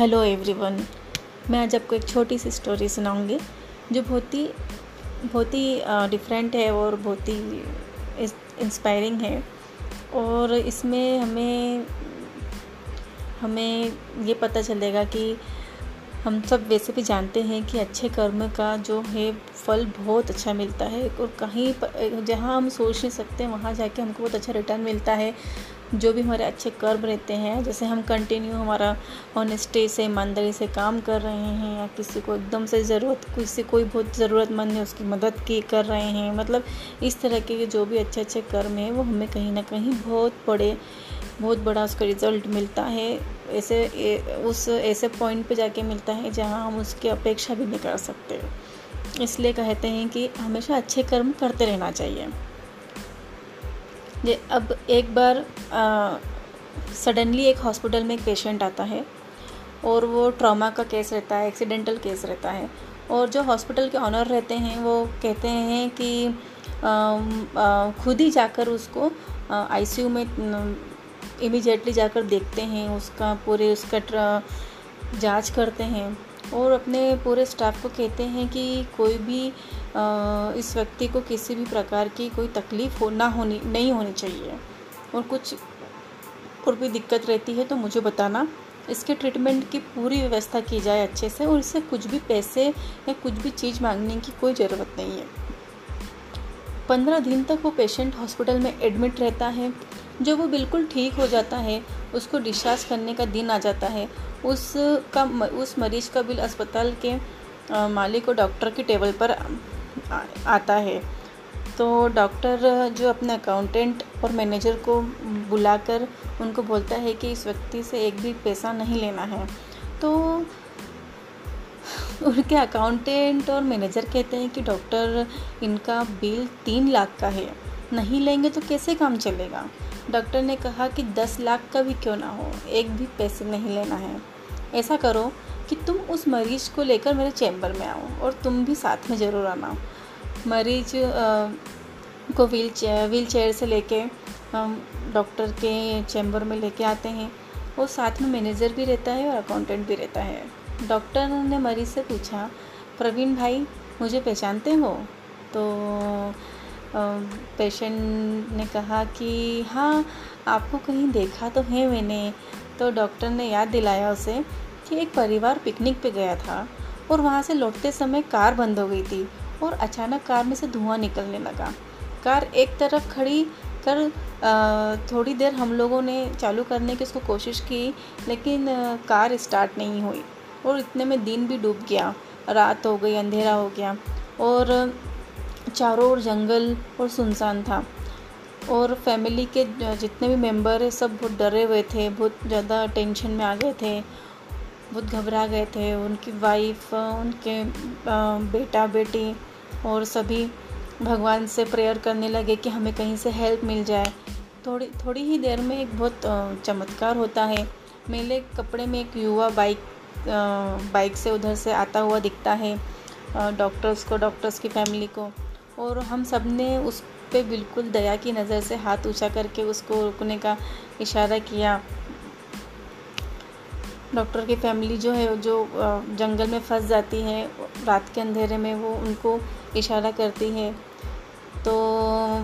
Hello everyone, मैं आज आपको एक छोटी सी स्टोरी सुनाऊँगी, जो बहुत ही बहुत ही डिफरेंट है और बहुत ही इंस्पायरिंग है। और इसमें हमें हमें ये पता चलेगा कि हम सब वैसे भी जानते हैं कि अच्छे कर्म का जो है फल बहुत अच्छा मिलता है और कहीं जहाँ हम सोच नहीं सकते, वहाँ जाके हमको बहुत अच्छा रिटर्न मिलता है। जो भी हमारे अच्छे कर्म रहते हैं, जैसे हम कंटिन्यू हमारा ऑनेस्टी से, ईमानदारी से काम कर रहे हैं या किसी को एकदम से ज़रूरत, किसी कोई बहुत ज़रूरतमंद है उसकी मदद की, कर रहे हैं मतलब इस तरह के जो भी अच्छे अच्छे कर्म हैं, वो हमें कहीं ना कहीं बहुत बड़े बहुत बड़ा उसका रिज़ल्ट मिलता है। ऐसे उस, ऐसे पॉइंट पे जाके मिलता है जहाँ हम उसकी अपेक्षा भी नहीं कर सकते। इसलिए कहते हैं कि हमेशा अच्छे कर्म करते रहना चाहिए। ये अब एक बार सडनली एक हॉस्पिटल में एक पेशेंट आता है और वो ट्रॉमा का केस रहता है एक्सीडेंटल केस रहता है। और जो हॉस्पिटल के ऑनर रहते हैं, वो कहते हैं कि खुद ही जाकर उसको आईसीयू में इमीडिएटली जाकर देखते हैं, उसका पूरे, उसका जाँच करते हैं और अपने पूरे स्टाफ को कहते हैं कि कोई भी इस व्यक्ति को किसी भी प्रकार की कोई तकलीफ़ हो, ना होनी, नहीं होनी चाहिए। और कुछ और भी दिक्कत रहती है तो मुझे बताना, इसके ट्रीटमेंट की पूरी व्यवस्था की जाए अच्छे से और इससे कुछ भी पैसे या कुछ भी चीज़ मांगने की कोई ज़रूरत नहीं है। पंद्रह दिन तक वो पेशेंट हॉस्पिटल में एडमिट रहता है जब वो बिल्कुल ठीक हो जाता है, उसको डिस्चार्ज करने का दिन आ जाता है। उसका उस मरीज़ का बिल अस्पताल के मालिक और डॉक्टर की टेबल पर आता है। तो डॉक्टर जो अपने अकाउंटेंट और मैनेजर को बुलाकर उनको बोलता है कि इस व्यक्ति से एक भी पैसा नहीं लेना है। तो उनके अकाउंटेंट और मैनेजर कहते हैं कि डॉक्टर इनका बिल तीन लाख का है। नहीं लेंगे तो कैसे काम चलेगा? डॉक्टर ने कहा कि दस लाख का भी क्यों ना हो? एक भी पैसे नहीं लेना है। ऐसा करो कि तुम उस मरीज़ को लेकर मेरे चैम्बर में आओ और तुम भी साथ में ज़रूर आना। मरीज़ को व्हील चेयर व्हील चेयर से लेके डॉक्टर के चैम्बर में लेके आते हैं। और साथ में मैनेजर भी रहता है और अकाउंटेंट भी रहता है। डॉक्टर ने मरीज़ से पूछा, प्रवीण भाई, मुझे पहचानते हो? तो पेशेंट ने कहा कि हाँ आपको कहीं देखा तो है मैंने। तो डॉक्टर ने याद दिलाया उसे कि एक परिवार पिकनिक पे गया था और वहाँ से लौटते समय कार बंद हो गई थी और अचानक कार में से धुआँ निकलने लगा। कार एक तरफ़ खड़ी कर थोड़ी देर हम लोगों ने चालू करने की उसको कोशिश की, लेकिन कार स्टार्ट नहीं हुई और इतने में दिन भी डूब गया। रात हो गई, अंधेरा हो गया और चारों ओर जंगल और सुनसान था। और फैमिली के जितने भी मेंबर है, सब बहुत डरे हुए थे, बहुत ज़्यादा टेंशन में आ गए थे, बहुत घबरा गए थे। उनकी वाइफ उनके बेटा बेटी और सभी भगवान से प्रेयर करने लगे कि हमें कहीं से हेल्प मिल जाए। थोड़ी थोड़ी ही देर में एक बहुत चमत्कार होता है। मेले कपड़े में एक युवा बाइक बाइक से उधर से आता हुआ दिखता है डॉक्टर्स को डॉक्टर्स की फैमिली को। और हम सबने उस पर बिल्कुल दया की नज़र से हाथ ऊँचा करके उसको रुकने का इशारा किया। डॉक्टर की फैमिली जो है, जो जंगल में फंस जाती है, रात के अंधेरे में वो उनको इशारा करती है। तो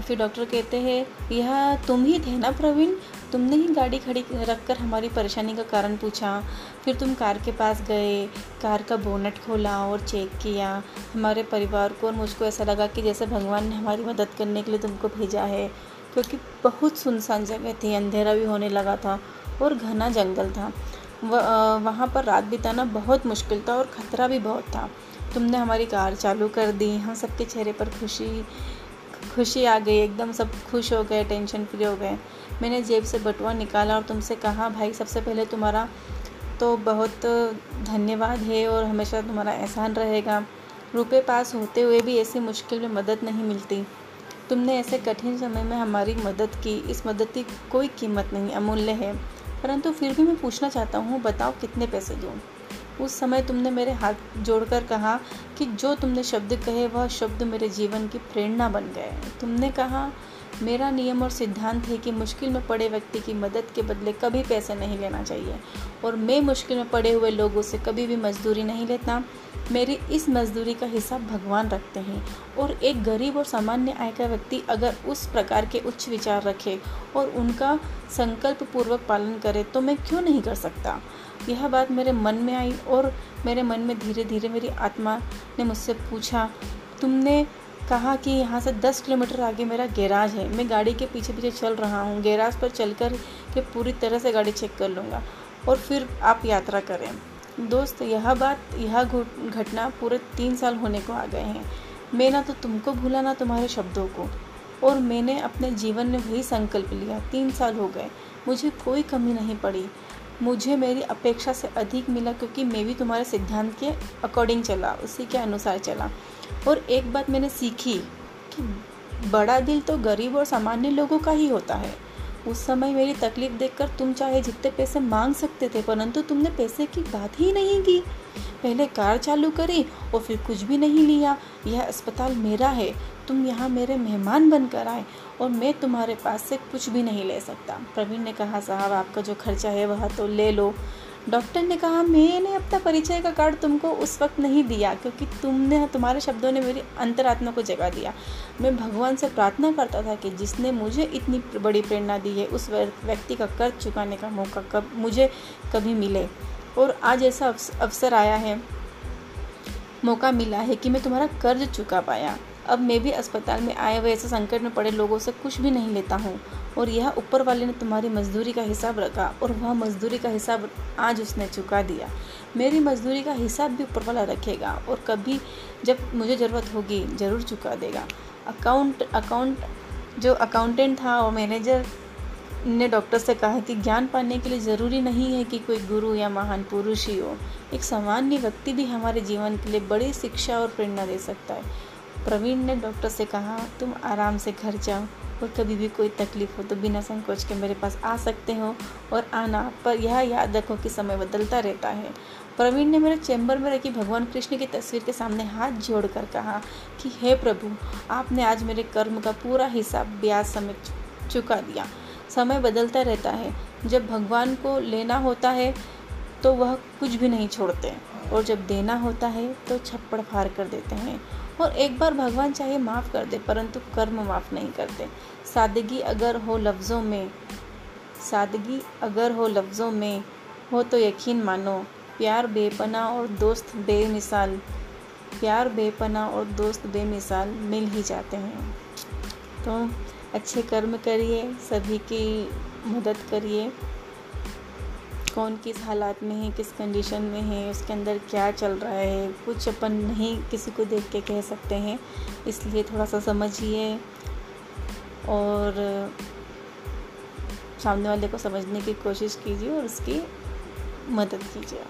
फिर डॉक्टर कहते हैं, यह तुम ही थे ना प्रवीण? तुमने ही गाड़ी खड़ी रख कर हमारी परेशानी का कारण पूछा। फिर तुम कार के पास गए, कार का बोनट खोला और चेक किया। हमारे परिवार को और मुझको ऐसा लगा कि जैसे भगवान ने हमारी मदद करने के लिए तुमको भेजा है, क्योंकि बहुत सुनसान जगह थी, अंधेरा भी होने लगा था और घना जंगल था। वहाँ पर रात बिताना बहुत मुश्किल था और ख़तरा भी बहुत था। तुमने हमारी कार चालू कर दी, हम सबके चेहरे पर खुशी खुशी आ गई, एकदम सब खुश हो गए टेंशन फ्री हो गए। मैंने जेब से बटुआ निकाला और तुमसे कहा, भाई, सबसे पहले तुम्हारा तो बहुत धन्यवाद है और हमेशा तुम्हारा एहसान रहेगा। रुपए पास होते हुए भी ऐसी मुश्किल में मदद नहीं मिलती। तुमने ऐसे कठिन समय में हमारी मदद की। इस मदद की कोई कीमत नहीं, अमूल्य है। परंतु फिर भी मैं पूछना चाहता हूँ, बताओ कितने पैसे दूँ? उस समय तुमने मेरे हाथ जोड़कर कहा कि जो तुमने शब्द कहे, वह शब्द मेरे जीवन की प्रेरणा बन गए। तुमने कहा मेरा नियम और सिद्धांत है कि मुश्किल में पड़े व्यक्ति की मदद के बदले कभी पैसे नहीं लेना चाहिए। और मैं मुश्किल में पड़े हुए लोगों से कभी भी मजदूरी नहीं लेता। मेरी इस मजदूरी का हिसाब भगवान रखते हैं। और एक गरीब और सामान्य आय का व्यक्ति अगर उस प्रकार के उच्च विचार रखे और उनका संकल्प पूर्वक पालन करे तो मैं क्यों नहीं कर सकता? यह बात मेरे मन में आई और मेरे मन में धीरे धीरे मेरी आत्मा ने मुझसे पूछा, तुमने कहा कि यहाँ से दस किलोमीटर आगे मेरा गैराज है। मैं गाड़ी के पीछे पीछे चल रहा हूँ। गैराज पर चल कर के पूरी तरह से गाड़ी चेक कर लूँगा। और फिर आप यात्रा करें। दोस्त, यह बात, यह घटना पूरे तीन साल होने को आ गए हैं। मैं ना तो तुमको भूला, ना तुम्हारे शब्दों को। और मैंने अपने जीवन में वही संकल्प लिया। तीन साल हो गए। मुझे कोई कमी नहीं पड़ी। मुझे मेरी अपेक्षा से अधिक मिला क्योंकि मैं भी तुम्हारे सिद्धांत के अकॉर्डिंग चला, उसी के अनुसार चला। और एक बात मैंने सीखी कि बड़ा दिल तो गरीब और सामान्य लोगों का ही होता है। उस समय मेरी तकलीफ़ देखकर तुम चाहे जितने पैसे मांग सकते थे, परंतु तुमने पैसे की बात ही नहीं की। पहले कार चालू करी और फिर कुछ भी नहीं लिया। यह अस्पताल मेरा है। तुम यहाँ मेरे मेहमान बनकर आए और मैं तुम्हारे पास से कुछ भी नहीं ले सकता। प्रवीण ने कहा, साहब, आपका जो खर्चा है वह तो ले लो। डॉक्टर ने कहा, मैंने अपना परिचय का कार्ड तुमको उस वक्त नहीं दिया क्योंकि तुमने, तुम्हारे शब्दों ने मेरी अंतरात्मा को जगा दिया। मैं भगवान से प्रार्थना करता था कि जिसने मुझे इतनी बड़ी प्रेरणा दी है, उस व्यक्ति का कर्ज चुकाने का मौका कब, मुझे कभी मिले। और आज ऐसा अवसर आया है। मौका मिला है कि मैं तुम्हारा कर्ज चुका पाया। अब मैं भी अस्पताल में आए हुए ऐसे संकट में पड़े लोगों से कुछ भी नहीं लेता हूँ। और यह ऊपर वाले ने तुम्हारी मजदूरी का हिसाब रखा और वह मजदूरी का हिसाब आज उसने चुका दिया। मेरी मजदूरी का हिसाब भी ऊपर वाला रखेगा और कभी जब मुझे ज़रूरत होगी ज़रूर चुका देगा। अकाउंट अकाउंट, जो अकाउंटेंट था और मैनेजर ने डॉक्टर से कहा कि ज्ञान पाने के लिए ज़रूरी नहीं है कि कोई गुरु या महान पुरुष ही हो। एक सामान्य व्यक्ति भी हमारे जीवन के लिए बड़ी शिक्षा और प्रेरणा दे सकता है। प्रवीण ने डॉक्टर से कहा, तुम आराम से घर जाओ और कभी भी कोई तकलीफ़ हो तो बिना संकोच के मेरे पास आ सकते हो और आना पर यह याद रखो कि समय बदलता रहता है। प्रवीण ने मेरे चैम्बर में रखी भगवान कृष्ण की तस्वीर के सामने हाथ जोड़कर कहा कि, हे प्रभु, आपने आज मेरे कर्म का पूरा हिसाब ब्याज समेत चुका दिया। समय बदलता रहता है। जब भगवान को लेना होता है तो वह कुछ भी नहीं छोड़ते। और जब देना होता है तो छप्पड़ फाड़ कर देते हैं। और एक बार भगवान चाहे माफ़ कर दे, परंतु कर्म माफ़ नहीं करते। सादगी अगर हो लफ्ज़ों में, सादगी अगर हो लफ्ज़ों में, हो तो यकीन मानो, प्यार, बेपना और दोस्त बेमिसाल, प्यार, बेपना और दोस्त बेमिसाल मिल ही जाते हैं। तो अच्छे कर्म करिए, सभी की मदद करिए। कौन किस हालात में है, किस कंडीशन में है, उसके अंदर क्या चल रहा है, कुछ अपन नहीं किसी को देख के कह सकते हैं। इसलिए थोड़ा सा समझिए और सामने वाले को समझने की कोशिश कीजिए और उसकी मदद कीजिए